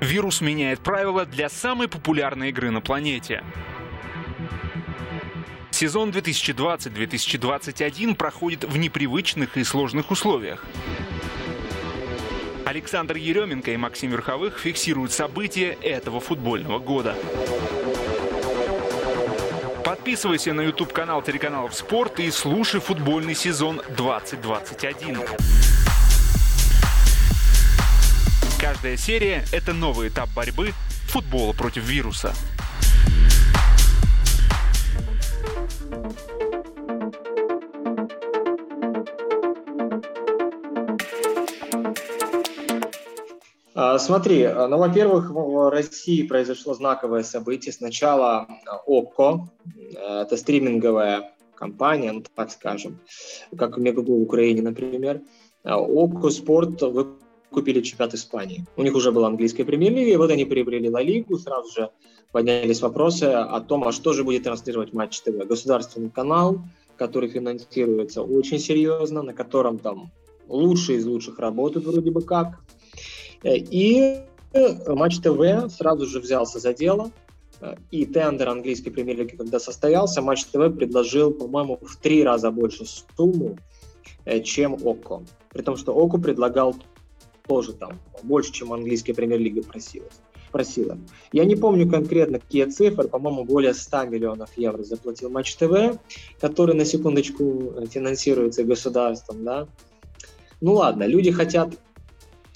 Вирус меняет правила для самой популярной игры на планете. Сезон 2020-2021 проходит в непривычных и сложных условиях. Александр Еременко и Максим Верховых фиксируют события этого футбольного года. Подписывайся на YouTube-канал телеканалов «Спорт» и слушай футбольный сезон 2021. Каждая серия — это новый этап борьбы футбола против вируса. А, смотри, ну, во-первых, в России произошло знаковое событие. Сначала ОККО, это стриминговая компания, ну, так скажем, как Мегаго в Украине, например. ОККО Спорт купили чемпионат Испании. У них уже была английская премьер-лига, и вот они приобрели Ла Лигу, сразу же поднялись вопросы о том, а что же будет транслировать Матч ТВ. Государственный канал, который финансируется очень серьезно, на котором там лучшие из лучших работают вроде бы как. И Матч ТВ сразу же взялся за дело, и тендер английской премьер-лиги, когда состоялся, Матч ТВ предложил, по-моему, в три раза больше сумму, э, чем ОКО. При том, что ОКО предлагал тоже там больше, чем английская премьер-лига просила. просила. Я не помню конкретно, какие цифры, по-моему, более 100 миллионов евро заплатил Матч ТВ, который, на секундочку, финансируется государством, да. Ну ладно, люди хотят,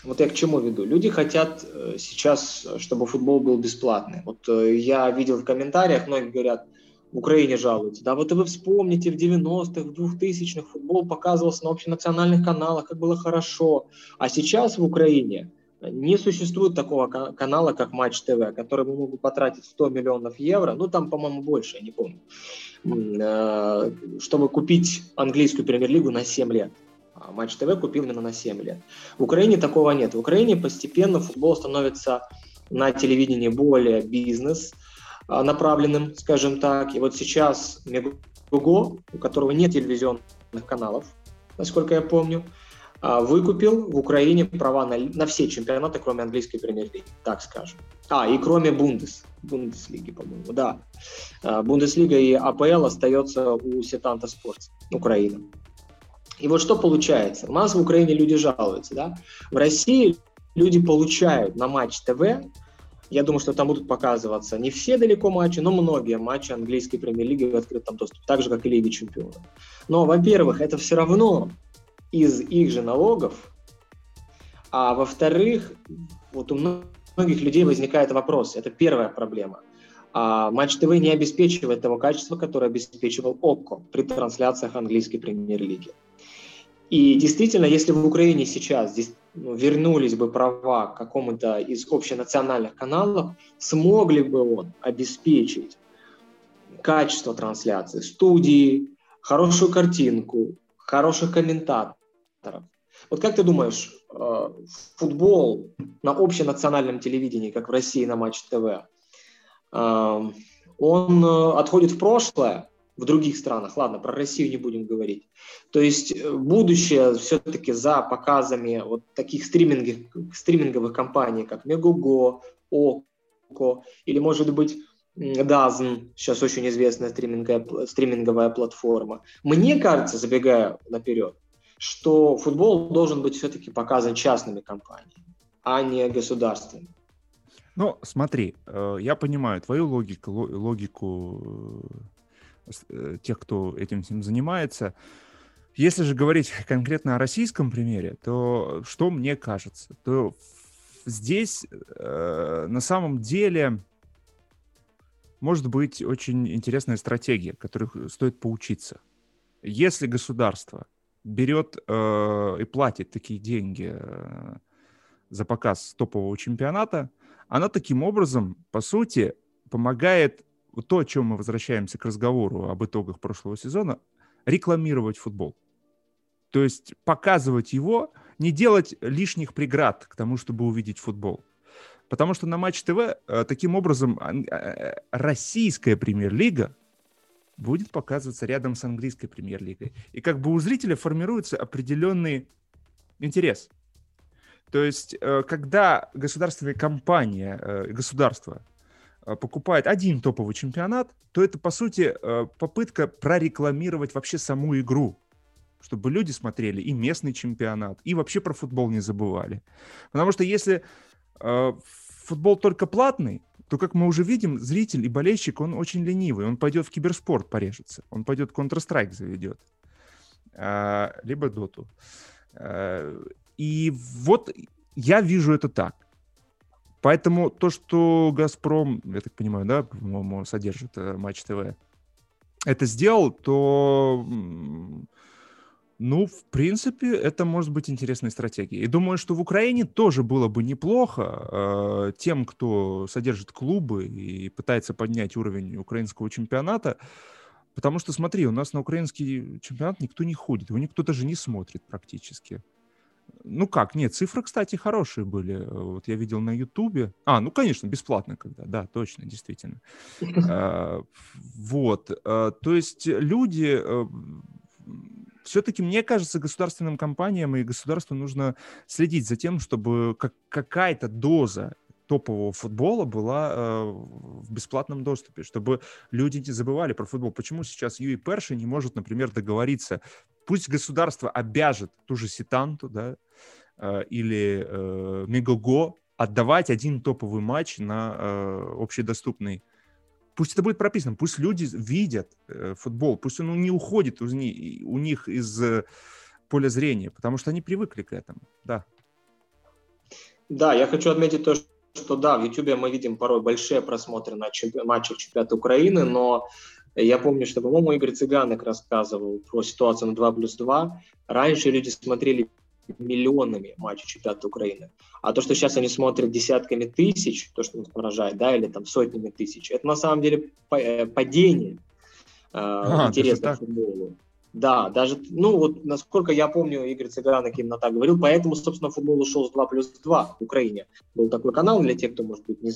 вот я к чему веду, люди хотят э, сейчас, чтобы футбол был бесплатный. Вот э, я видел в комментариях, многие говорят, в Украине жалуются. Да, вот вы вспомните, в 90-х, в 2000-х футбол показывался на общенациональных каналах, как было хорошо. А сейчас в Украине не существует такого канала, как Матч ТВ, который мы могут потратить 100 миллионов евро, ну там, по-моему, больше, я не помню, э, чтобы купить английскую премьер-лигу на 7 лет. А Матч ТВ купил именно на 7 лет. В Украине такого нет. В Украине постепенно футбол становится на телевидении более бизнес, направленным, скажем так. И вот сейчас Мегуго, у которого нет телевизионных каналов, насколько я помню, а, выкупил в Украине права на, на все чемпионаты, кроме английской премьер-лиги, так скажем. А, и кроме Бундес, Бундеслиги, по-моему, да. А, Бундеслига и АПЛ остается у Сетанта Спортс, Украина. И вот что получается? У нас в Украине люди жалуются, да? В России люди получают на Матч ТВ я думаю, что там будут показываться не все далеко матчи, но многие матчи английской премьер-лиги в открытом доступе, так же, как и Лиги чемпионов. Но, во-первых, это все равно из их же налогов, а во-вторых, вот у многих людей возникает вопрос, это первая проблема. А Матч ТВ не обеспечивает того качества, которое обеспечивал ОККО при трансляциях английской премьер-лиги. И действительно, если в Украине сейчас ну, вернулись бы права к какому-то из общенациональных каналов, смог ли бы он обеспечить качество трансляции, студии, хорошую картинку, хороших комментаторов. Вот как ты думаешь, э, футбол на общенациональном телевидении, как в России на Матч ТВ, э, он э, отходит в прошлое в других странах. Ладно, про Россию не будем говорить. То есть э, будущее все-таки за показами вот таких стриминговых, стриминговых компаний, как Мегуго, Око, или, может быть, Дазн, сейчас очень известная стриминговая, стриминговая платформа. Мне кажется, забегая наперед, что футбол должен быть все-таки показан частными компаниями, а не государственными. Ну, смотри, э, я понимаю твою логику, логику Э, тех, кто этим всем занимается. Если же говорить конкретно о российском примере, то что мне кажется, то здесь э, на самом деле может быть очень интересная стратегия, которых стоит поучиться. Если государство берет э, и платит такие деньги э, за показ топового чемпионата, она таким образом, по сути, помогает то, о чем мы возвращаемся к разговору об итогах прошлого сезона, рекламировать футбол. То есть показывать его, не делать лишних преград к тому, чтобы увидеть футбол. Потому что на Матч ТВ э, таким образом э, российская премьер-лига будет показываться рядом с английской премьер-лигой. И как бы у зрителя формируется определенный интерес. То есть, э, когда государственная компания, государство покупает один топовый чемпионат, то это, по сути, попытка прорекламировать вообще саму игру, чтобы люди смотрели и местный чемпионат, и вообще про футбол не забывали. Потому что если футбол только платный, то, как мы уже видим, зритель и болельщик, он очень ленивый. Он пойдет в киберспорт порежется, он пойдет Counter-Strike заведет, а, либо Доту. И вот я вижу это так. Поэтому то, что «Газпром», я так понимаю, да, по-моему, содержит э, Матч ТВ, это сделал, то, ну, в принципе, это может быть интересной стратегией. И думаю, что в Украине тоже было бы неплохо э, тем, кто содержит клубы и пытается поднять уровень украинского чемпионата, потому что, смотри, у нас на украинский чемпионат никто не ходит, его никто даже не смотрит практически. Ну как, нет, цифры, кстати, хорошие были. Вот я видел на Ютубе. А, ну, конечно, бесплатно когда, да, точно, действительно. А, вот, а, то есть люди э, все-таки, мне кажется, государственным компаниям и государству нужно следить за тем, чтобы как, какая-то доза топового футбола была э, в бесплатном доступе, чтобы люди не забывали про футбол. Почему сейчас Юи Перши не может, например, договориться Пусть государство обяжет ту же Ситанту, да, э, или э, Мегого отдавать один топовый матч на э, общедоступный. Пусть это будет прописано, пусть люди видят э, футбол, пусть он не уходит у, у них из э, поля зрения, потому что они привыкли к этому, да. Да, я хочу отметить то, что да, в YouTube мы видим порой большие просмотры на чемпи- матчах чемпионата Украины, но я помню, что, по-моему, Игорь Цыганок рассказывал про ситуацию на 2 плюс 2. Раньше люди смотрели миллионами матчей чемпионата Украины. А то, что сейчас они смотрят десятками тысяч, то, что нас поражает, да, или там сотнями тысяч, это на самом деле э, падение э, а, интереса к футболу. Да, даже, ну вот, насколько я помню, Игорь Цыганок именно так говорил, поэтому, собственно, футбол ушел с 2 плюс 2 в Украине. Был такой канал для тех, кто, может быть, не,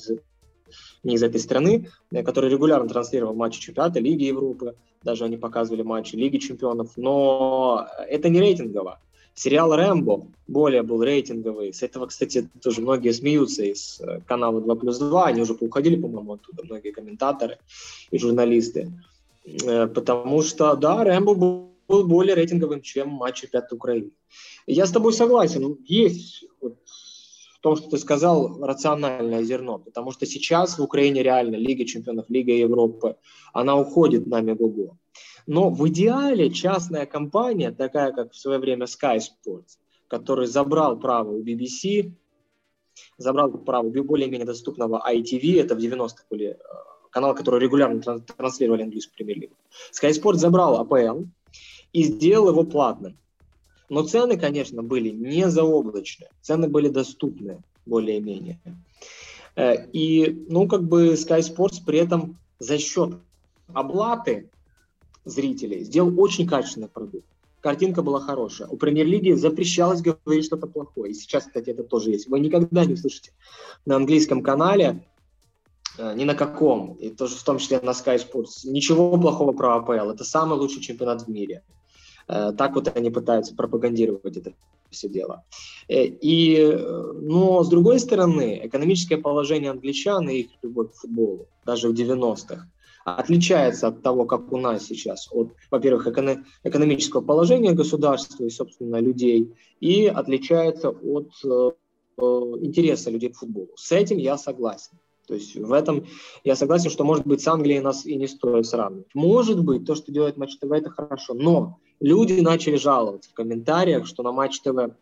не из этой страны, э, который регулярно транслировал матчи чемпионата Лиги Европы, даже они показывали матчи Лиги Чемпионов, но это не рейтингово. Сериал «Рэмбо» более был рейтинговый. С этого, кстати, тоже многие смеются из э, канала 2 плюс 2. Они уже поуходили, по-моему, оттуда, многие комментаторы и журналисты. Э, потому что, да, «Рэмбо» был более рейтинговым, чем матч чемпионата Украины. Я с тобой согласен. Есть вот том, что ты сказал, рациональное зерно, потому что сейчас в Украине реально Лига чемпионов, Лига Европы, она уходит на Мегаго. Но в идеале частная компания, такая как в свое время Sky Sports, который забрал право у BBC, забрал право более-менее доступного ITV, это в 90-х были э, канал, который регулярно транслировали английскую премьер-лигу. Sky Sports забрал АПЛ и сделал его платным. Но цены, конечно, были не заоблачные, цены были доступные более-менее. Э, и, ну, как бы Sky Sports при этом за счет оплаты зрителей сделал очень качественный продукт. Картинка была хорошая. У премьер-лиги запрещалось говорить что-то плохое. И сейчас, кстати, это тоже есть. Вы никогда не услышите на английском канале ни на каком, и тоже в том числе на Sky Sports, ничего плохого про АПЛ. Это самый лучший чемпионат в мире. Э, так вот они пытаются пропагандировать это все дело. Э, и, э, но с другой стороны, экономическое положение англичан и их любовь к футболу, даже в 90-х, отличается от того, как у нас сейчас, от, во-первых, эконом- экономического положения государства и, собственно, людей, и отличается от э, интереса людей к футболу. С этим я согласен. То есть в этом я согласен, что, может быть, с Англией нас и не стоит сравнивать. Может быть, то, что делает Матч ТВ, это хорошо, но люди начали жаловаться в комментариях, что на Матч ТВ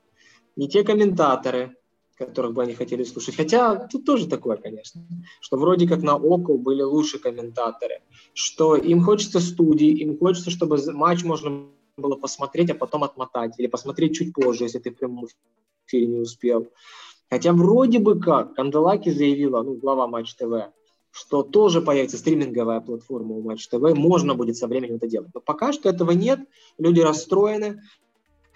не те комментаторы, которых бы они хотели слушать. Хотя тут тоже такое, конечно, что вроде как на ОКО были лучше комментаторы, что им хочется студии, им хочется, чтобы матч можно было посмотреть, а потом отмотать, или посмотреть чуть позже, если ты в прямом эфире не успел. Хотя вроде бы как Канделаки заявила, ну, глава Матч ТВ, что тоже появится стриминговая платформа у Матч ТВ, можно будет со временем это делать. Но пока что этого нет, люди расстроены,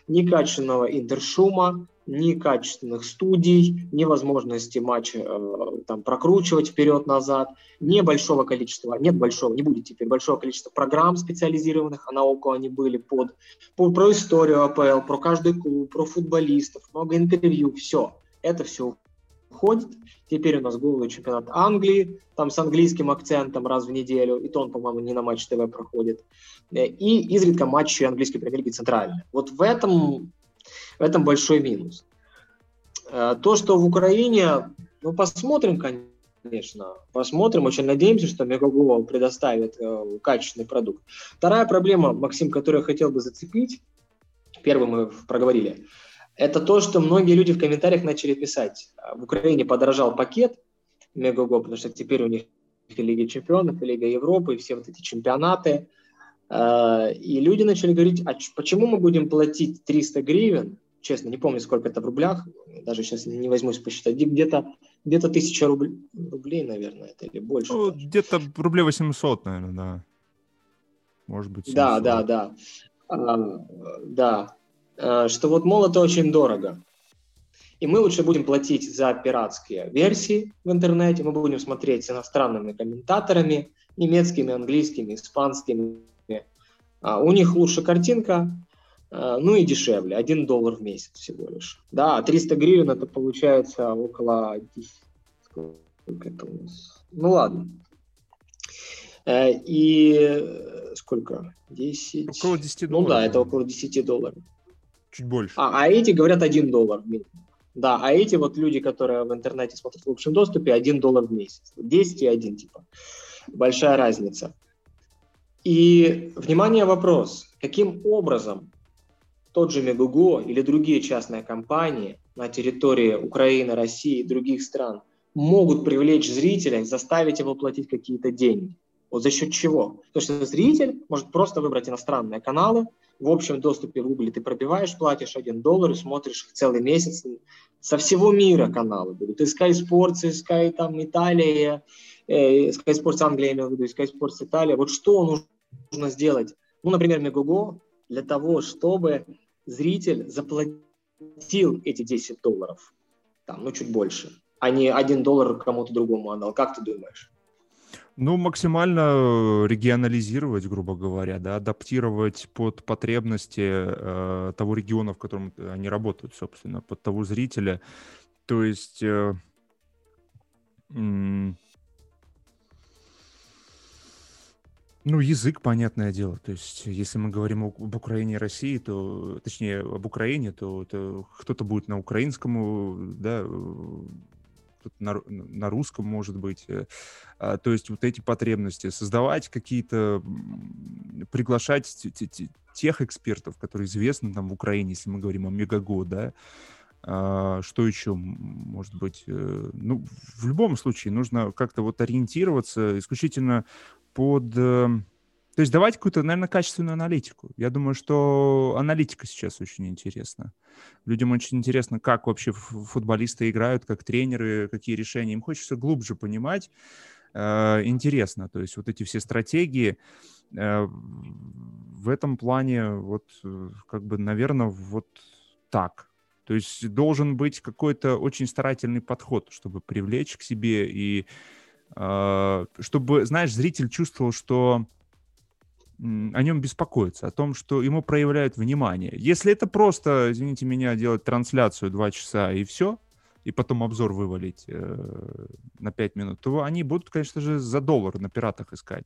ни качественного интершума, ни качественных студий, ни возможности матча э, там, прокручивать вперед-назад, не большого количества, нет большого, не будет теперь большого количества программ специализированных, а на ОКО они были под, по, про историю АПЛ, про каждый клуб, про футболистов, много интервью, все. Это все уходит. Теперь у нас голый чемпионат Англии, там с английским акцентом раз в неделю, и то он, по-моему, не на Матч ТВ проходит. Э, и изредка матчи английской премьер-лиги центральные. Вот в этом, в этом большой минус. Э, то, что в Украине, ну, посмотрим, конечно, посмотрим, очень надеемся, что Мегаго предоставит э, качественный продукт. Вторая проблема, Максим, которую я хотел бы зацепить, первый мы проговорили, это то, что многие люди в комментариях начали писать. В Украине подорожал пакет Мегаго, потому что теперь у них и Лига Чемпионов, и Лига Европы, и все вот эти чемпионаты. Э, и люди начали говорить, а почему мы будем платить 300 гривен, честно, не помню, сколько это в рублях, даже сейчас не возьмусь посчитать, где-то где тысяча рублей, рублей, наверное, это или больше. Ну, где-то рублей 800, наверное, да. Может быть. 700. Да, да, да. А, да. А, что вот, мол, это очень дорого. И мы лучше будем платить за пиратские версии в интернете, мы будем смотреть с иностранными комментаторами, немецкими, английскими, испанскими. А у них лучше картинка, а, ну и дешевле, 1 доллар в месяц всего лишь. Да, 300 гривен это получается около 10, сколько это у нас? Ну ладно. Э, и сколько? 10? Около 10 долларов. Ну да, это около 10 долларов. Чуть больше. А, а эти говорят 1 доллар Да, а эти вот люди, которые в интернете смотрят в лучшем доступе, 1 доллар в месяц. 10 и 1 типа. Большая разница. И, внимание, вопрос. Каким образом тот же Мегуго или другие частные компании на территории Украины, России и других стран могут привлечь зрителя и заставить его платить какие-то деньги. Вот за счет чего? Потому что зритель может просто выбрать иностранные каналы, в общем доступе в Google ты пробиваешь, платишь 1 доллар и смотришь целый месяц. Со всего мира каналы будут. И Sky Sports, и Sky там, Италия, э, Sky Sports Англия, я имею в виду, и Sky Sports Италия. Вот что нужно сделать? Ну, например, Мегого для того, чтобы зритель заплатил эти 10 долларов, там, ну, чуть больше, а не 1 доллар кому-то другому отдал. Как ты думаешь? Ну, максимально регионализировать, грубо говоря, да, адаптировать под потребности э, того региона, в котором они работают, собственно, под того зрителя. То есть э, Ну, язык, понятное дело. То есть, если мы говорим об Украине и России, то, точнее, об Украине, то, то кто-то будет на украинском, да, на, на русском, может быть. Э, а, то есть вот эти потребности, создавать какие-то, приглашать тех экспертов, которые известны там в Украине, если мы говорим о Мегаго, да, а, что еще может быть? Э, ну, в любом случае нужно как-то вот ориентироваться исключительно под... То есть давать какую-то, наверное, качественную аналитику. Я думаю, что аналитика сейчас очень интересна. Людям очень интересно, как вообще футболисты играют, как тренеры, какие решения. Им хочется глубже понимать. Э, интересно. То есть вот эти все стратегии э, в этом плане вот э, как бы, наверное, вот так. То есть должен быть какой-то очень старательный подход, чтобы привлечь к себе и а, чтобы, знаешь, зритель чувствовал, что о нем беспокоиться, о том, что ему проявляют внимание. Если это просто, извините меня, делать трансляцию два часа и все, и потом обзор вывалить э, на 5 минут, то они будут, конечно же, за доллар на пиратах искать.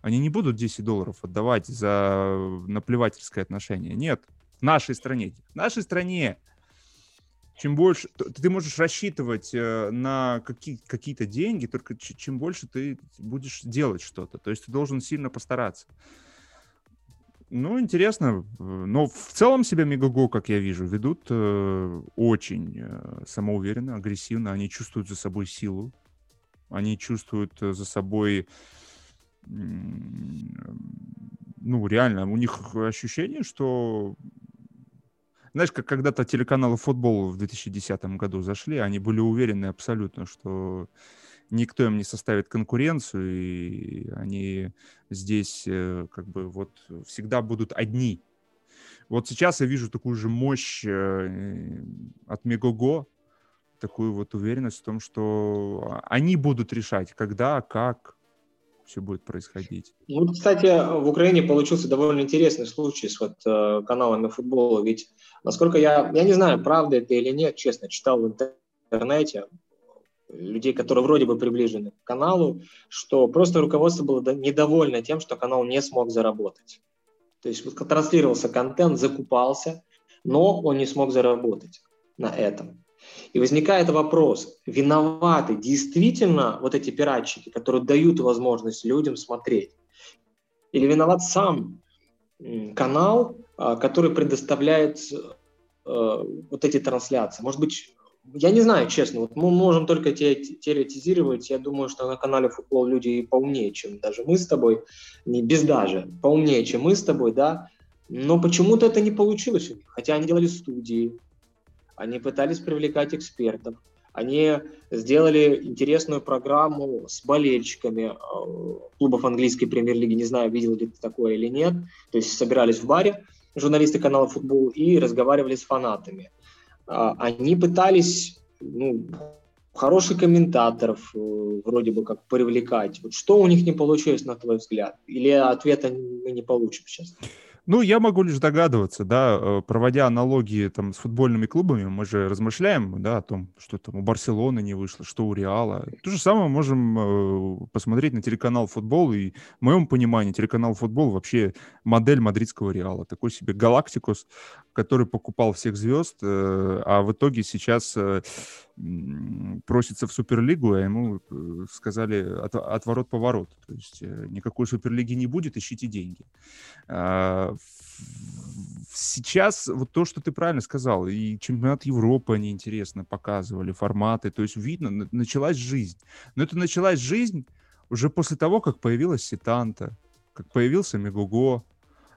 Они не будут 10 долларов отдавать за наплевательское отношение. Нет, в нашей стране. В нашей стране чем больше ты можешь рассчитывать э, на какие, какие-то деньги, только чем больше ты будешь делать что-то. То есть ты должен сильно постараться. Ну, интересно. Но в целом себя Мегаго, как я вижу, ведут э, очень э, самоуверенно, агрессивно. Они чувствуют за собой силу. Они чувствуют за собой... Ну, реально, у них ощущение, что знаешь, как когда-то телеканалы футбол в 2010 году зашли, они были уверены абсолютно, что никто им не составит конкуренцию, и они здесь э, как бы вот всегда будут одни. Вот сейчас я вижу такую же мощь э, от Мегого, такую вот уверенность в том, что они будут решать, когда, как, все будет происходить. Ну, кстати, в Украине получился довольно интересный случай с вот э, каналами футбола, ведь, насколько я, я не знаю, правда это или нет, честно, читал в интернете, людей, которые вроде бы приближены к каналу, что просто руководство было недовольно тем, что канал не смог заработать. То есть вот транслировался контент, закупался, но он не смог заработать на этом. И возникает вопрос, виноваты действительно вот эти пиратчики, которые дают возможность людям смотреть? Или виноват сам канал, а, который предоставляет э, вот эти трансляции? Может быть, я не знаю, честно, вот мы можем только теоретизировать. Я думаю, что на канале футбол люди поумнее, чем даже мы с тобой, не без даже, поумнее, чем мы с тобой, да. Но почему-то это не получилось у них. Хотя они делали студии, они пытались привлекать экспертов, они сделали интересную программу с болельщиками э, клубов английской премьер-лиги. Не знаю, видел ли ты такое или нет. То есть собирались в баре журналисты канала «Футбол» и разговаривали с фанатами. А, они пытались ну, хороших комментаторов э, вроде бы как привлекать. Вот что у них не получилось, на твой взгляд? Или ответа мы не получим сейчас? Ну, я могу лишь догадываться, да, э, проводя аналогии там с футбольными клубами, мы же размышляем, да, о том, что там у Барселоны не вышло, что у Реала. То же самое можем э, посмотреть на телеканал «Футбол», и в моем понимании телеканал «Футбол» вообще модель мадридского Реала, такой себе галактикус, который покупал всех звезд, э, а в итоге сейчас просится в Суперлигу, а ему сказали от, отворот-поворот. То есть никакой Суперлиги не будет, ищите деньги. А, сейчас вот то, что ты правильно сказал, и чемпионат Европы они интересно показывали, форматы, то есть видно, началась жизнь. Но это началась жизнь уже после того, как появилась Ситанта, как появился Мегуго,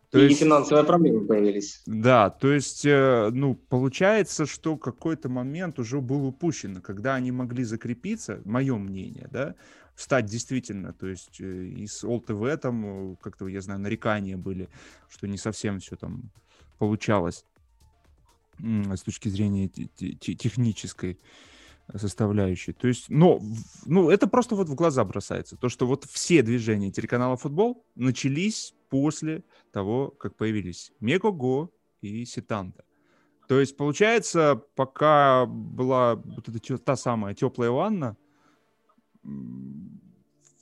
то и есть, финансовые проблемы появились. Да, то есть, э, ну, получается, что какой-то момент уже был упущен, когда они могли закрепиться, мое мнение, да, стать действительно, то есть э, и с ОЛТВ там, э, как-то, я знаю, нарекания были, что не совсем все там получалось с точки зрения технической составляющей. То есть, но, ну, это просто вот в глаза бросается. То, что вот все движения телеканала «Футбол» начались после того, как появились Мегого и Ситанта. То есть, получается, пока была вот эта та самая теплая ванна,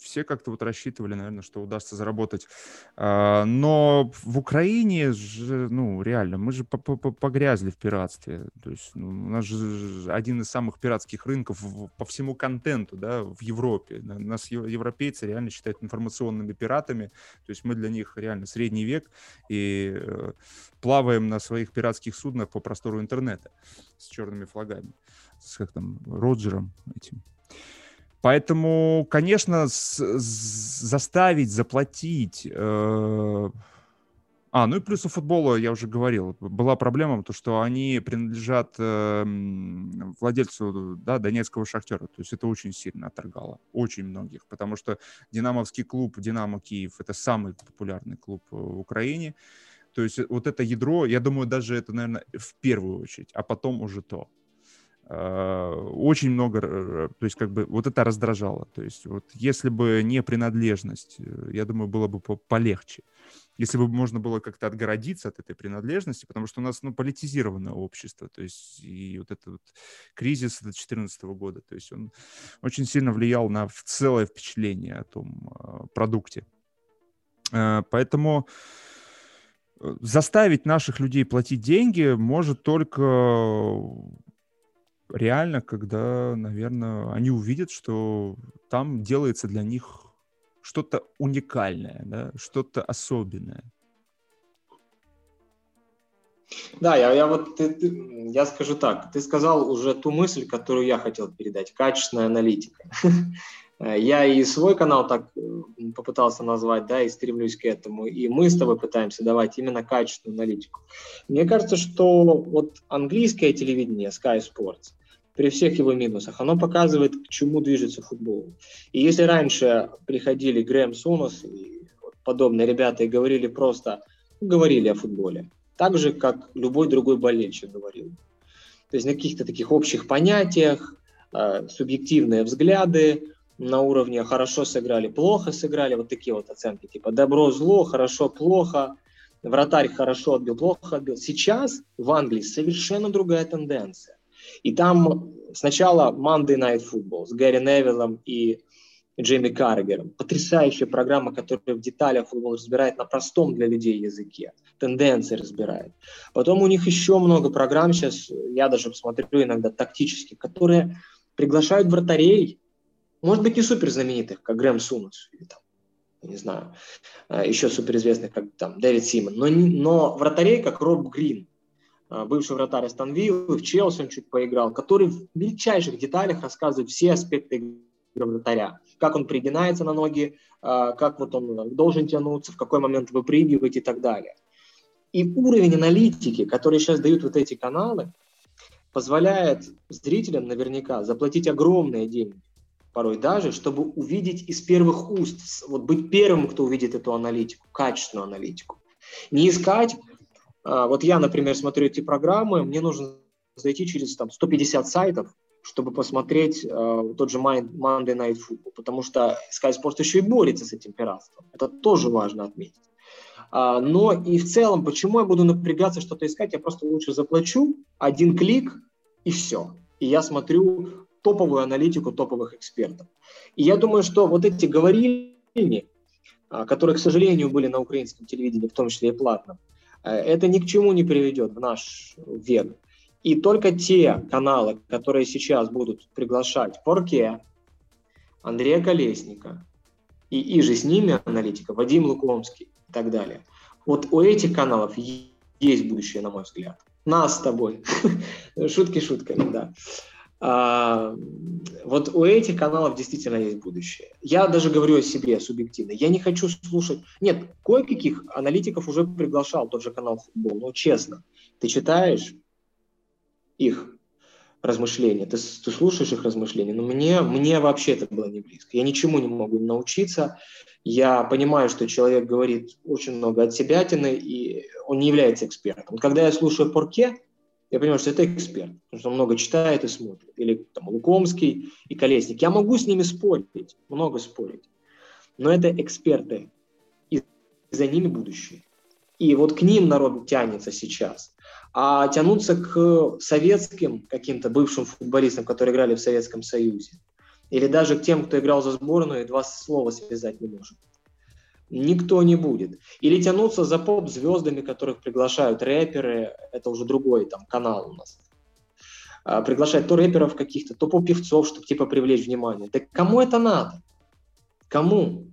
все как-то вот рассчитывали, наверное, что удастся заработать. А, но в Украине же, ну, реально, мы же погрязли в пиратстве. То есть ну, у нас же один из самых пиратских рынков по всему контенту, да, в Европе. Нас европейцы реально считают информационными пиратами. То есть мы для них реально средний век и э, плаваем на своих пиратских суднах по простору интернета с черными флагами. С как там, Роджером этим. Поэтому, конечно, заставить, заплатить... Э, а, ну и плюс у футбола, я уже говорил, была проблема, то, что они принадлежат э, владельцу да, Донецкого шахтера. То есть это очень сильно отторгало. Очень многих. Потому что Динамовский клуб «Динамо Киев» — это самый популярный клуб в Украине. То есть вот это ядро, я думаю, даже это, наверное, в первую очередь, а потом уже то. Э, очень много, то есть как бы вот это раздражало. То есть вот если бы не принадлежность, э, я думаю, было бы полегче. Если бы можно было как-то отгородиться от этой принадлежности, потому что у нас ну, политизированное общество, то есть и вот этот вот кризис 2014 года, то есть он очень сильно влиял на целое впечатление о том э, продукте. Поэтому заставить наших людей платить деньги может только реально, когда, наверное, они увидят, что там делается для них что-то уникальное, да, что-то особенное. Да, я, я вот ты, ты, я скажу так, ты сказал уже ту мысль, которую я хотел передать, качественная аналитика. Я и свой канал так э, попытался назвать, да, и стремлюсь к этому. И мы с тобой пытаемся давать именно качественную аналитику. Мне кажется, что вот английское телевидение, Sky Sports, при всех его минусах, оно показывает, к чему движется футбол. И если раньше приходили Грэм Сунос и подобные ребята и говорили просто, говорили о футболе, так же, как любой другой болельщик говорил. То есть на каких-то таких общих понятиях, э, субъективные взгляды на уровне хорошо сыграли, плохо сыграли, вот такие вот оценки, типа добро, зло, хорошо, плохо, вратарь хорошо отбил, плохо отбил. Сейчас в Англии совершенно другая тенденция. И там сначала Monday Night Football с Гэри Невиллом и Джейми Каргером. Потрясающая программа, которая в деталях футбол разбирает на простом для людей языке. Тенденции разбирает. Потом у них еще много программ сейчас, я даже посмотрю иногда тактических, которые приглашают вратарей, может быть, не супер знаменитых, как Грэм Сунус или там, не знаю, э, еще суперизвестных, как там Дэвид Симон, но, но вратарей, как Роб Грин, э, бывший вратарь Астон Виллы, в Челси он чуть поиграл, который в мельчайших деталях рассказывает все аспекты вратаря. Как он пригинается на ноги, а, как вот он должен тянуться, в какой момент выпрыгивать и так далее. И уровень аналитики, который сейчас дают вот эти каналы, позволяет зрителям наверняка заплатить огромные деньги, порой даже, чтобы увидеть из первых уст, вот быть первым, кто увидит эту аналитику, качественную аналитику. Не искать, а, вот я, например, смотрю эти программы, мне нужно зайти через там, 150 сайтов, чтобы посмотреть э, тот же Monday Night Football, потому что Sky Sports еще и борется с этим пиратством. Это тоже важно отметить. А, но и в целом, почему я буду напрягаться что-то искать, я просто лучше заплачу, один клик и все. И я смотрю топовую аналитику топовых экспертов. И я думаю, что вот эти говорильни, а, которые, к сожалению, были на украинском телевидении, в том числе и платном, э, это ни к чему не приведет в наш век. И только те каналы, которые сейчас будут приглашать Порке, Андрея Колесника и, и же с ними аналитика, Вадим Лукомский и так далее. Вот у этих каналов есть будущее, на мой взгляд. Нас с тобой. Шутки шутками, да. А, вот у этих каналов действительно есть будущее. Я даже говорю о себе субъективно. Я не хочу слушать... Нет, кое-каких аналитиков уже приглашал тот же канал футбол, но честно. Ты читаешь, их размышления, ты, ты слушаешь их размышления, но мне, мне вообще это было не близко. Я ничему не могу научиться. Я понимаю, что человек говорит очень много от себя, и он не является экспертом. Когда я слушаю Порке, я понимаю, что это эксперт, потому что он много читает и смотрит. Или там Лукомский и Колесник. Я могу с ними спорить, много спорить. Но это эксперты, и за ними будущее. И вот к ним народ тянется сейчас а тянуться к советским каким-то бывшим футболистам, которые играли в Советском Союзе, или даже к тем, кто играл за сборную и два слова связать не может. Никто не будет. Или тянуться за поп-звездами, которых приглашают рэперы, это уже другой там канал у нас. А, приглашать то рэперов каких-то, то поп-певцов, чтобы типа привлечь внимание. Да кому это надо? Кому?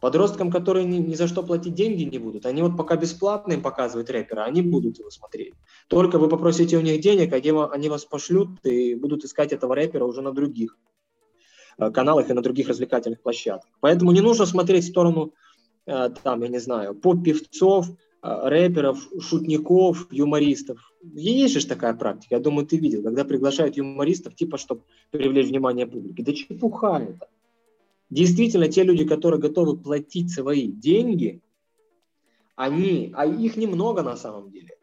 Подросткам, которые ни, ни за что платить деньги не будут, они вот пока бесплатно им показывают рэпера, они будут его смотреть. Только вы попросите у них денег, они, вас пошлют и будут искать этого рэпера уже на других э, каналах и на других развлекательных площадках. Поэтому не нужно смотреть в сторону, там, я не знаю, поп-певцов, э, рэперов, шутников, юмористов. Есть же такая практика, я думаю, ты видел, когда приглашают юмористов, типа, чтобы привлечь внимание публики. Да чепуха это. Действительно, те люди, которые готовы платить свои деньги, они, а их немного на самом деле,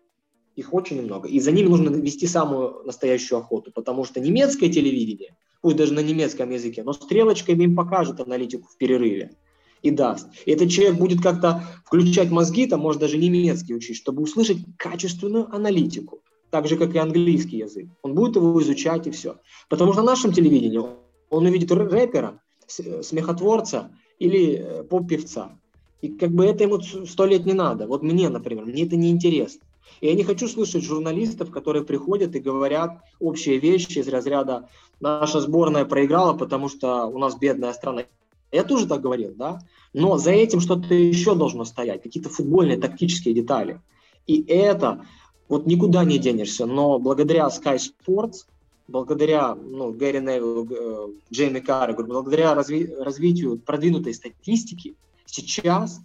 их очень немного, и за ними нужно вести самую настоящую охоту, потому что немецкое телевидение, пусть даже на немецком языке, но стрелочками им покажет аналитику в перерыве и даст. И этот человек будет как-то включать мозги, там может даже немецкий учить, чтобы услышать качественную аналитику, так же, как и английский язык. Он будет его изучать и все. Потому что на нашем телевидении он увидит рэпера, смехотворца или э, поп-певца. И как бы это ему сто лет не надо. Вот мне, например, мне это не интересно. И я не хочу слышать журналистов, которые приходят и говорят общие вещи из разряда «наша сборная проиграла, потому что у нас бедная страна». Я тоже так говорил, да? Но за этим что-то еще должно стоять, какие-то футбольные тактические детали. И это вот никуда не денешься, но благодаря Sky Sports благодаря ну, Гэри Невиллу, э, Джейми Каррегу, благодаря разви развитию продвинутой статистики, сейчас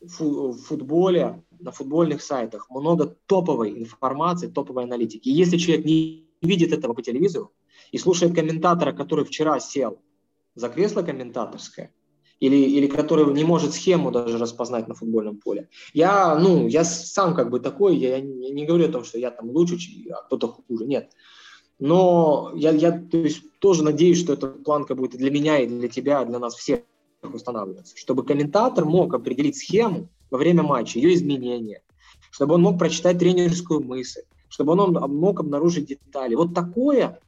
в футболе, на футбольных сайтах много топовой информации, топовой аналитики. И если человек не видит этого по телевизору и слушает комментатора, который вчера сел за кресло комментаторское, или, или который не может схему даже распознать на футбольном поле. Я, ну, я сам как бы такой, я, я не, говорю о том, что я там лучше, а кто-то хуже, нет. Но я, я то есть, тоже надеюсь, что эта планка будет и для меня, и для тебя, и для нас всех устанавливаться, чтобы комментатор мог определить схему во время матча, ее изменения, чтобы он мог прочитать тренерскую мысль, чтобы он мог обнаружить детали. Вот такое,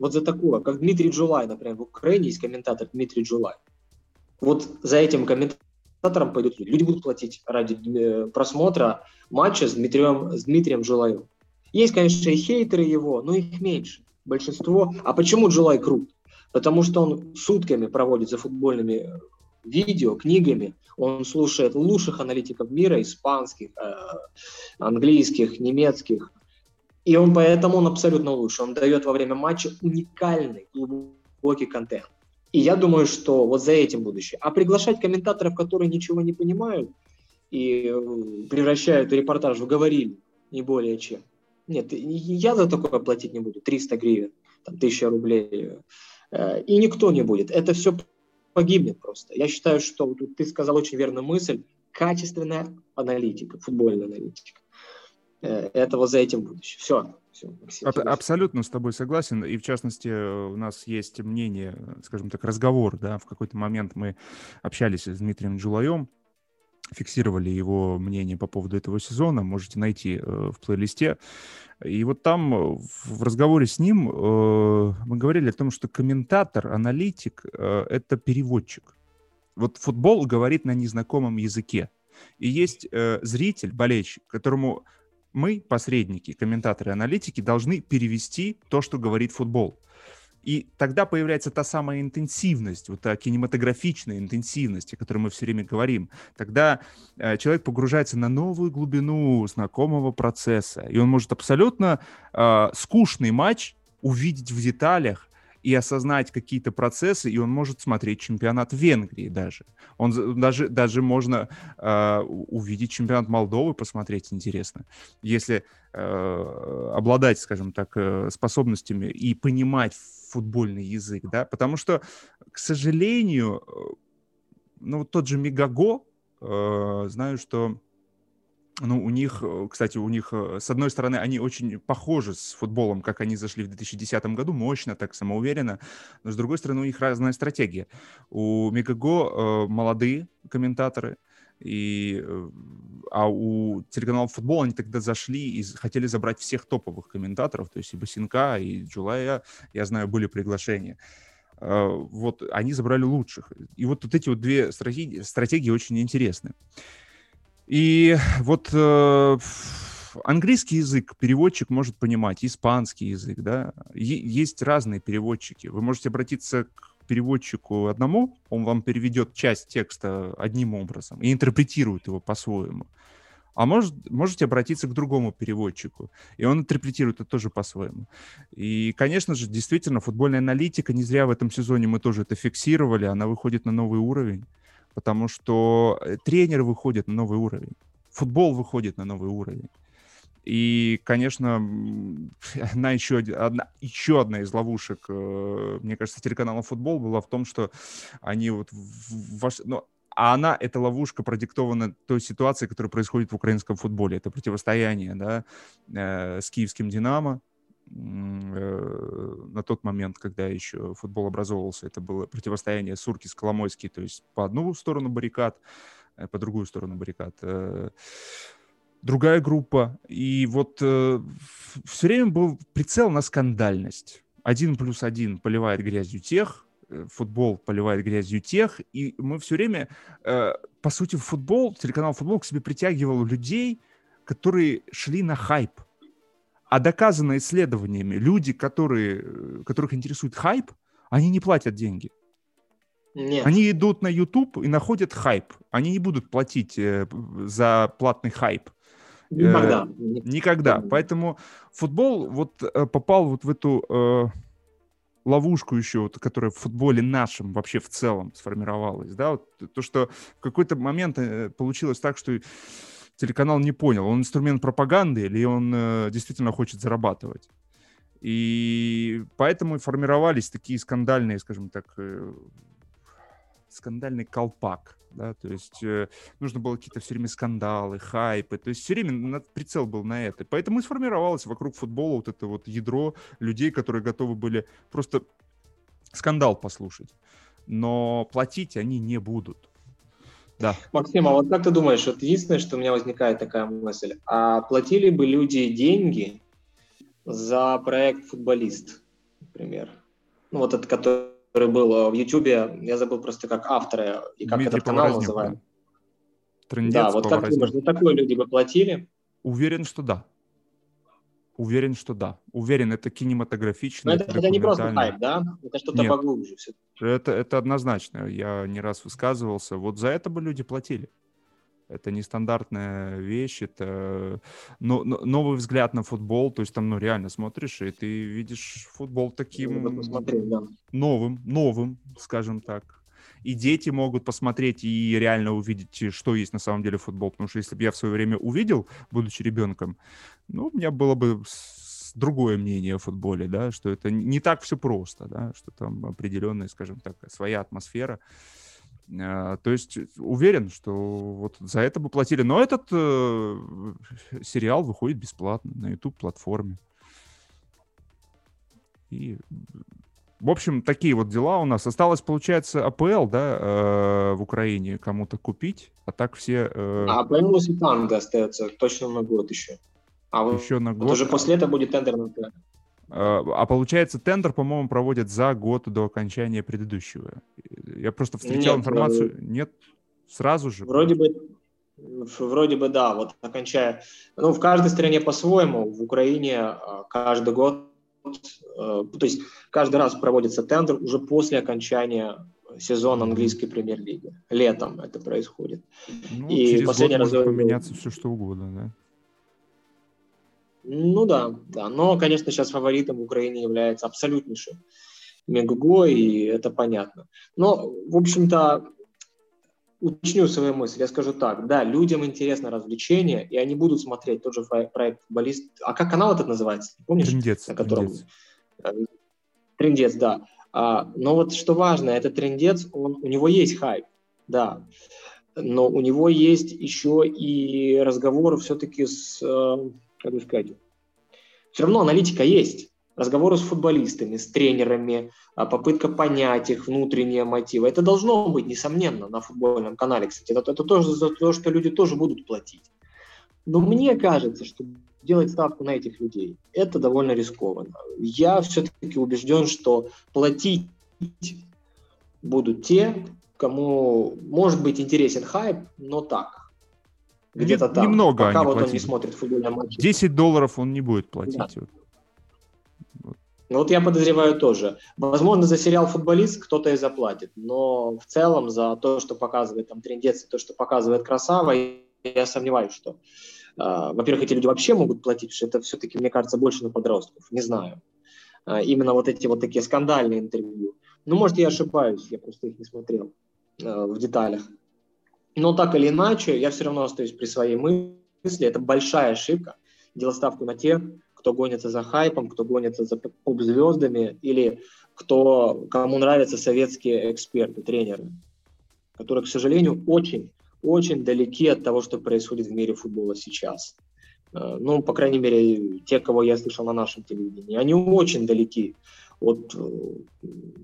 вот за такое, как Дмитрий Джулай, например, в Украине есть комментатор Дмитрий Джулай. Вот за этим комментатором пойдут люди. Люди будут платить ради э, просмотра матча с Дмитрием, с Дмитрием Джулаем. Есть, конечно, и хейтеры его, но их меньше. Большинство. А почему Джулай крут? Потому что он сутками проводит за футбольными видео, книгами. Он слушает лучших аналитиков мира, испанских, э, английских, немецких. И он поэтому он абсолютно лучше. Он дает во время матча уникальный, глубокий контент. И я думаю, что вот за этим будущее. А приглашать комментаторов, которые ничего не понимают и э, превращают репортаж в говорили, не более чем. Нет, я за такое платить не буду. 300 гривен, там, 1000 рублей. Э, и никто не будет. Это все погибнет просто. Я считаю, что ты сказал очень верную мысль. Качественная аналитика, футбольная аналитика. Э, это вот за этим будущее. Все. все Аб- абсолютно с тобой согласен. И в частности, у нас есть мнение, скажем так, разговор. Да? В какой-то момент мы общались с Дмитрием Джулаем, фиксировали его мнение по поводу этого сезона, можете найти э, в плейлисте. И вот там э, в разговоре с ним э, мы говорили о том, что комментатор, аналитик э, — это переводчик. Вот футбол говорит на незнакомом языке. И есть э, зритель, болельщик, которому мы, посредники, комментаторы, аналитики, должны перевести то, что говорит футбол. И тогда появляется та самая интенсивность, вот та кинематографичная интенсивность, о которой мы все время говорим. Тогда э, человек погружается на новую глубину знакомого процесса, и он может абсолютно э, скучный матч увидеть в деталях, и осознать какие-то процессы, и он может смотреть чемпионат Венгрии даже. Он даже, даже можно э, увидеть чемпионат Молдовы, посмотреть интересно. Если э, обладать, скажем так, э, способностями и понимать футбольный язык, да, потому что, к сожалению, э, ну, тот же Мегаго, э, знаю, что ну, у них, э, кстати, у них, э, с одной стороны, они очень похожи с футболом, как они зашли в 2010 году, мощно, так самоуверенно, но с другой стороны, у них разная стратегия. У Мегаго э, молодые комментаторы, и, э, а у телеканала футбол они тогда зашли и хотели забрать всех топовых комментаторов, то есть и Басинка, и Джулая, я знаю, были приглашения. Вот они забрали лучших. И вот, вот эти вот две стратегии, стратегии очень интересны. И вот э, английский язык переводчик может понимать, испанский язык, да, есть разные переводчики. Вы можете обратиться к переводчику одному, он вам переведет часть текста одним образом и интерпретирует его по-своему. А может, можете обратиться к другому переводчику, и он интерпретирует это тоже по-своему. И, конечно же, действительно, футбольная аналитика, не зря в этом сезоне мы тоже это фиксировали, она выходит на новый уровень потому что э, тренеры выходят на новый уровень, футбол выходит на новый уровень. И, конечно, одна еще, одна, еще одна из ловушек, э, мне кажется, телеканала «Футбол» была в том, что они вот... Ваш, ну, а она, эта ловушка продиктована той ситуацией, которая происходит в украинском футболе. Это противостояние да, э, с киевским «Динамо», на тот момент, когда еще футбол образовывался, это было противостояние Сурки с Коломойский, то есть по одну сторону баррикад, э, по другую сторону баррикад. Э, другая группа. И вот все время был прицел на скандальность. Один плюс один поливает грязью тех, футбол поливает грязью тех, и мы все время, по сути, футбол, телеканал футбол к себе притягивал людей, которые шли на хайп – а доказано исследованиями, люди, которые, э, которых интересует хайп, они не платят деньги. Нет. Они идут на YouTube и находят хайп. Они не будут платить э, за платный хайп. Никогда. Э, никогда. Поэтому футбол вот э, попал вот в эту э, ловушку еще, вот, которая в футболе нашем вообще в целом сформировалась. Да? Вот, то, что в какой-то момент э, получилось так, что телеканал не понял, он инструмент пропаганды или он э, действительно хочет зарабатывать. И поэтому и формировались такие скандальные, скажем так, э, скандальный колпак. Да, то есть э, нужно было какие-то все время скандалы, хайпы, то есть все время прицел был на это. Поэтому и сформировалось вокруг футбола вот это вот ядро людей, которые готовы были просто скандал послушать. Но платить они не будут. Да. Максим, а вот как ты думаешь, вот единственное, что у меня возникает такая мысль, а платили бы люди деньги за проект «Футболист», например. Ну, вот этот, который был э, в Ютубе, я забыл просто как автора и как Дмитрий этот канал называется. Трындец, Да, вот как Поворознюк. думаешь, за такое люди бы платили? Уверен, что да. Уверен, что да. Уверен, это кинематографично. Но это, это не просто хайп, да? Это что-то Нет. поглубже. Это, это однозначно. Я не раз высказывался. Вот за это бы люди платили. Это нестандартная вещь, это но- но- новый взгляд на футбол. То есть там, ну, реально смотришь, и ты видишь футбол таким посмотреть, да. новым, новым, скажем так. И дети могут посмотреть и реально увидеть, что есть на самом деле футбол. Потому что если бы я в свое время увидел, будучи ребенком, ну, у меня было бы другое мнение о футболе, да, что это не так все просто, да, что там определенная, скажем так, своя атмосфера. А, То есть уверен, что вот за это бы платили. Но этот э, сериал выходит бесплатно на YouTube-платформе. И в общем, такие вот дела у нас. Осталось, получается, АПЛ, да, э, в Украине кому-то купить, а так все э, А по-моему, Светанга остается точно на год еще. А вот, еще на вот год. уже после этого будет тендер на ТН. А а получается, тендер, по-моему, проводят за год до окончания предыдущего. Я просто встречал Нет, информацию. Нет, сразу же. Вроде бы, вроде бы да, вот окончая. Ну, в каждой стране по-своему. В Украине а, каждый год, э, то есть каждый раз проводится тендер уже после окончания сезона английской премьер-лиги. Летом это происходит. Ну, и через год последний раз может поменяться все, что угодно, да. Ну да, да. Но, конечно, сейчас фаворитом в Украине является абсолютнейший Мегуго, и это понятно. Но, в общем-то, уточню свою мысль. Я скажу так. Да, людям интересно развлечение, и они будут смотреть тот же проект «Футболист». А как канал этот называется? Помнишь? Трындец, на котором- трындец. Трендец, да. А, но вот что важно, этот трендец, он, у него есть хайп, да. Но у него есть еще и разговоры все-таки с, э, как бы сказать, все равно аналитика есть. Разговоры с футболистами, с тренерами, а, попытка понять их внутренние мотивы. Это должно быть, несомненно, на футбольном канале, кстати. Это, это тоже за то, что люди тоже будут платить. Но мне кажется, что делать ставку на этих людей, это довольно рискованно. Я все-таки убежден, что платить будут те, кому может быть интересен хайп, но так. Где-то там. немного Пока они вот он не платили. смотрит футбольный матч. 10 долларов он не будет платить. Да. Вот. Ну вот я подозреваю тоже. Возможно, за сериал «Футболист» кто-то и заплатит, но в целом за то, что показывает там трендец, то, что показывает Красава, я сомневаюсь, что, э, во-первых, эти люди вообще могут платить, что это все-таки, мне кажется, больше на подростков, не знаю. Э, именно вот эти вот такие скандальные интервью. Ну, может, я ошибаюсь, я просто их не смотрел э, в деталях. Но так или иначе, я все равно остаюсь при своей мысли. Это большая ошибка делать ставку на тех, кто гонится за хайпом, кто гонится за поп-звездами или кто, кому нравятся советские эксперты, тренеры, которые, к сожалению, очень, очень далеки от того, что происходит в мире футбола сейчас. Э, Ну, по крайней мере, те, кого я слышал на нашем телевидении, они очень далеки от э,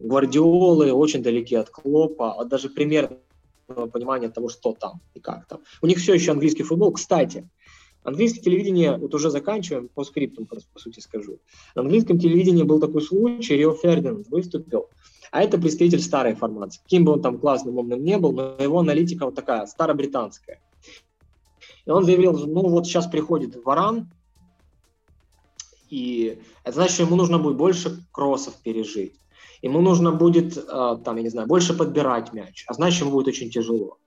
Гвардиолы, очень далеки от Клопа, от даже примерного понимания того, что там и как там. У них все еще английский футбол. Кстати, Английское телевидение, вот уже заканчиваем, по скриптам, по, сути скажу. На английском телевидении был такой случай, Рио Фердинанд выступил, а это представитель старой формации. Каким бы он там классным, умным не был, но его аналитика вот такая, старобританская. И он заявил, ну вот сейчас приходит Варан, и это значит, что ему нужно будет больше кроссов пережить. Ему нужно будет, э, там, я не знаю, больше подбирать мяч, а значит, ему будет очень тяжело.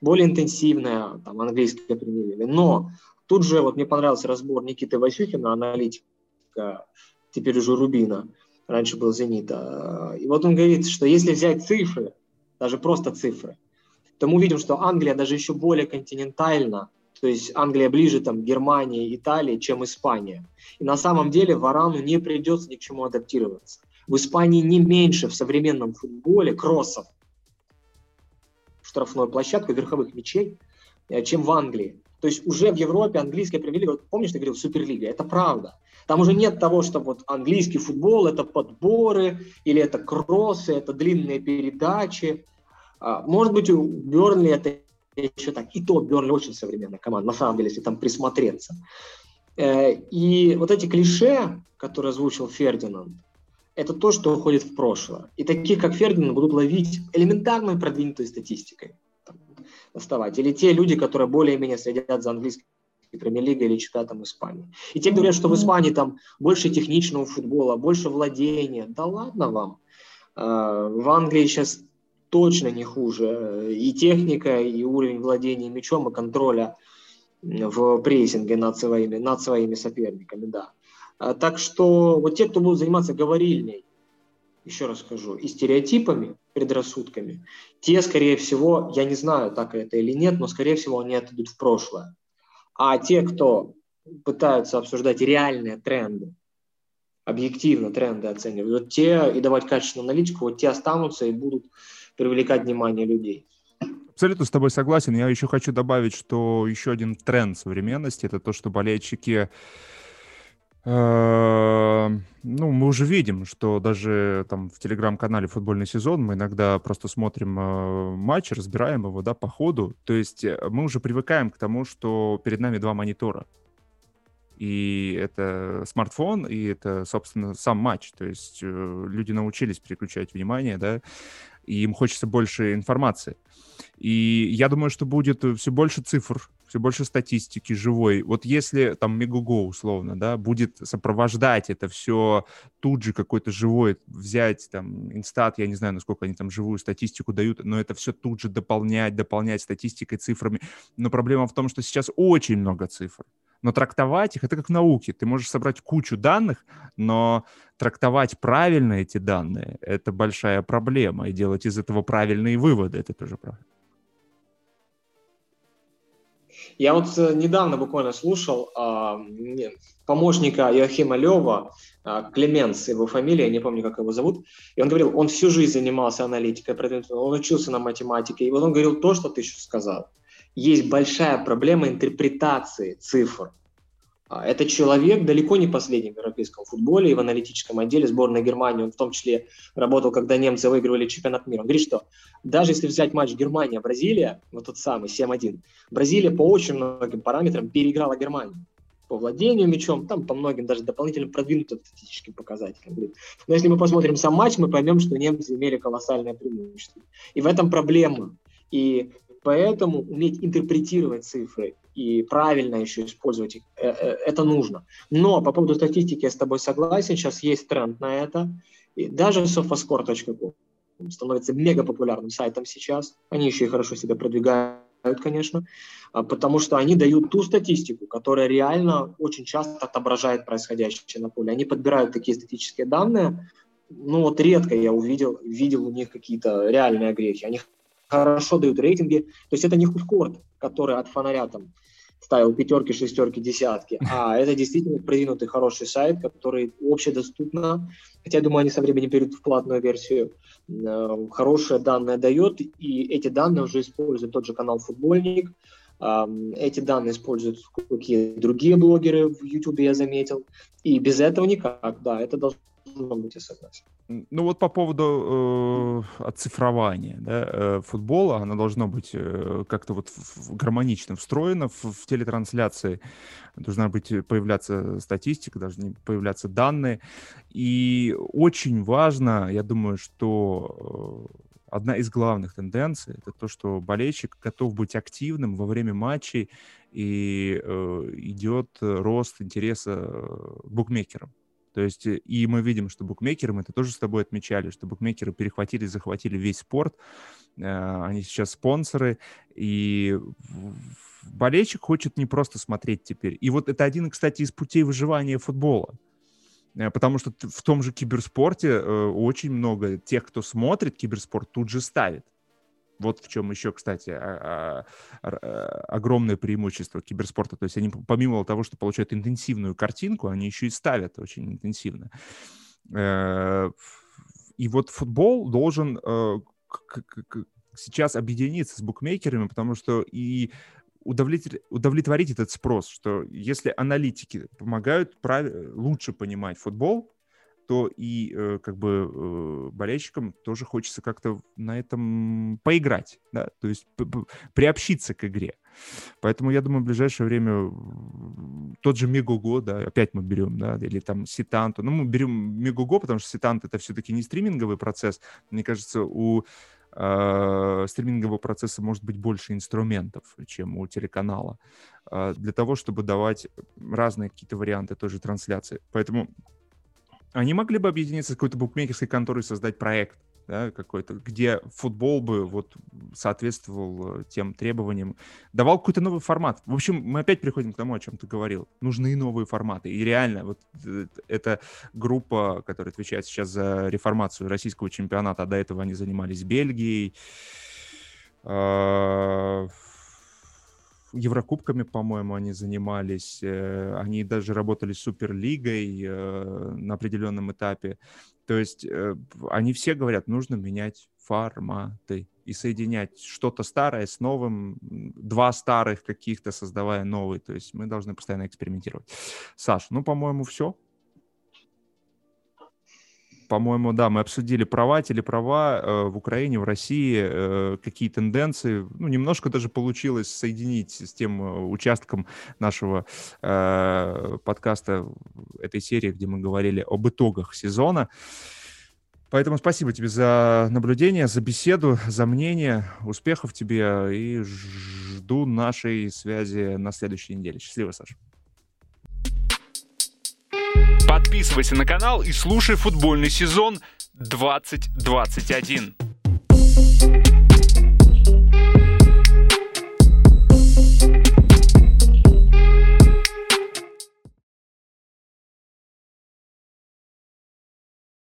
Более интенсивная там, английская премьер Но тут же вот мне понравился разбор Никиты Васюхина, аналитика, теперь уже Рубина, раньше был Зенита. И вот он говорит, что если взять цифры, даже просто цифры, то мы увидим, что Англия даже еще более континентальна, то есть Англия ближе там, Германии, Италии, чем Испания. И на самом деле Варану не придется ни к чему адаптироваться. В Испании не меньше в современном футболе кроссов в штрафную площадку, верховых мячей, э, чем в Англии. То есть уже в Европе английская премьер-лига, вот помнишь, ты говорил, суперлига, это правда. Там уже нет того, что вот английский футбол – это подборы, или это кроссы, это длинные передачи. А, Может быть, у Бернли это еще так. И то Бернли очень современная команда, на самом деле, если там присмотреться. Э, и вот эти клише, которые озвучил Фердинанд, это то, что уходит в прошлое. И таких, как Фердинанд, будут ловить элементарной продвинутой статистикой. Доставать. Или те люди, которые более-менее следят за английской премьер-лигой или чемпионатом Испании. И те говорят, что в Испании там больше техничного футбола, больше владения. Да ладно вам. Э, в Англии сейчас точно не хуже. И техника, и уровень владения мячом, и контроля в прессинге над своими, над своими соперниками, да. А, так что вот те, кто будут заниматься говорильней, еще раз скажу, и стереотипами, предрассудками, те, скорее всего, я не знаю, так это или нет, но, скорее всего, они отойдут в прошлое. А те, кто пытаются обсуждать реальные тренды, объективно тренды оценивать, вот те и давать качественную аналитику, вот те останутся и будут привлекать внимание людей. Абсолютно с тобой согласен. Я еще хочу добавить, что еще один тренд современности — это то, что болельщики ну, мы уже видим, что даже там в телеграм-канале «Футбольный сезон» мы иногда просто смотрим э, матч, разбираем его, да, по ходу. То есть э, мы уже привыкаем к тому, что перед нами два монитора. И это смартфон, и это, собственно, сам матч. То есть э, люди научились переключать внимание, да, и им хочется больше информации. И я думаю, что будет все больше цифр, все больше статистики живой. Вот если там Мегуго условно, да, будет сопровождать это все тут же какой-то живой, взять там инстат, я не знаю, насколько они там живую статистику дают, но это все тут же дополнять, дополнять статистикой, цифрами. Но проблема в том, что сейчас очень много цифр но трактовать их, это как в науке. Ты можешь собрать кучу данных, но трактовать правильно эти данные — это большая проблема, и делать из этого правильные выводы — это тоже правильно. Я вот э, недавно буквально слушал а, помощника Иохима Лева, а, Клеменс его фамилия, не помню, как его зовут, и он говорил, он всю жизнь занимался аналитикой, он учился на математике, и вот он говорил то, что ты еще сказал – есть большая проблема интерпретации цифр. А, это человек далеко не последний в европейском футболе и в аналитическом отделе сборной Германии. Он в том числе работал, когда немцы выигрывали чемпионат мира. Он говорит, что даже если взять матч Германия-Бразилия, вот тот самый 7-1, Бразилия по очень многим параметрам переиграла Германию. По владению мячом, там по многим даже дополнительным продвинутым статистическим показателям. Но если мы посмотрим сам матч, мы поймем, что немцы имели колоссальное преимущество. И в этом проблема. И Поэтому уметь интерпретировать цифры и правильно еще использовать их, э, э, это нужно. Но по поводу статистики я с тобой согласен, сейчас есть тренд на это. И даже sofascore.com становится мега популярным сайтом сейчас. Они еще и хорошо себя продвигают, конечно, а, потому что они дают ту статистику, которая реально очень часто отображает происходящее на поле. Они подбирают такие статические данные, ну вот редко я увидел, видел у них какие-то реальные огрехи. Они хорошо дают рейтинги. То есть это не худкорт, который от фонаря там ставил пятерки, шестерки, десятки, а это действительно продвинутый хороший сайт, который общедоступно, хотя, я думаю, они со временем перейдут в платную версию, э, хорошие данные дает, и эти данные уже использует тот же канал «Футбольник», эти данные используют какие другие блогеры в YouTube, я заметил, и без этого никак, да, это должно быть, я согласен. Ну вот по поводу э, оцифрования да, э, футбола, оно должно быть э, как-то вот в, в, гармонично встроено в, в телетрансляции. Должна быть э, появляться статистика, должны появляться данные. И очень важно, я думаю, что э, одна из главных тенденций это то, что болельщик готов быть активным во время матчей и э, идет рост интереса э, букмекерам. То есть э, и мы видим, что букмекеры, мы это тоже с тобой отмечали, что букмекеры перехватили, захватили весь спорт. Э, они сейчас спонсоры, и болельщик хочет не просто смотреть теперь. И вот это один, кстати, из путей выживания футбола. Э, потому что в том же киберспорте очень много тех, кто смотрит киберспорт, тут же ставит. Вот в чем еще, кстати, а, а, огромное преимущество киберспорта. То есть они помимо того, что получают интенсивную картинку, они еще и ставят очень интенсивно. Э, и вот футбол должен э, сейчас объединиться с букмекерами, потому что и удовлетворить этот спрос, что если аналитики помогают лучше понимать футбол, то и э, как бы э, болельщикам тоже хочется как-то на этом поиграть, да, то есть приобщиться к игре. Поэтому я думаю, в ближайшее время тот же Мегого, да, опять мы берем, да, или там Ситанту. Ну, мы берем Мегого, потому что Ситант это все-таки не стриминговый процесс. Мне кажется, у э, стримингового процесса может быть больше инструментов, чем у телеканала, э, для того, чтобы давать разные какие-то варианты той же трансляции. Поэтому они могли бы объединиться с какой-то букмекерской конторой и создать проект, да, какой-то, где футбол бы вот соответствовал э, тем требованиям, давал какой-то новый формат. В общем, мы опять приходим к тому, о чем ты говорил. Нужны новые форматы. И реально, вот э, эта группа, которая отвечает сейчас за реформацию российского чемпионата, а до этого они занимались Бельгией, а, Еврокубками, по-моему, они занимались. Э, они даже работали с Суперлигой э, на определенном этапе. То есть э, они все говорят, нужно менять форматы и соединять что-то старое с новым, два старых каких-то, создавая новый. То есть мы должны постоянно экспериментировать. Саш, ну, по-моему, все по-моему, да, мы обсудили права, телеправа э, в Украине, в России, э, какие тенденции. Ну, немножко даже получилось соединить с тем э, участком нашего подкаста этой серии, где мы говорили об итогах сезона. Поэтому спасибо тебе за наблюдение, за беседу, за мнение. Успехов тебе и жду нашей связи на следующей неделе. Счастливо, Саша. Подписывайся на канал и слушай футбольный сезон 2021.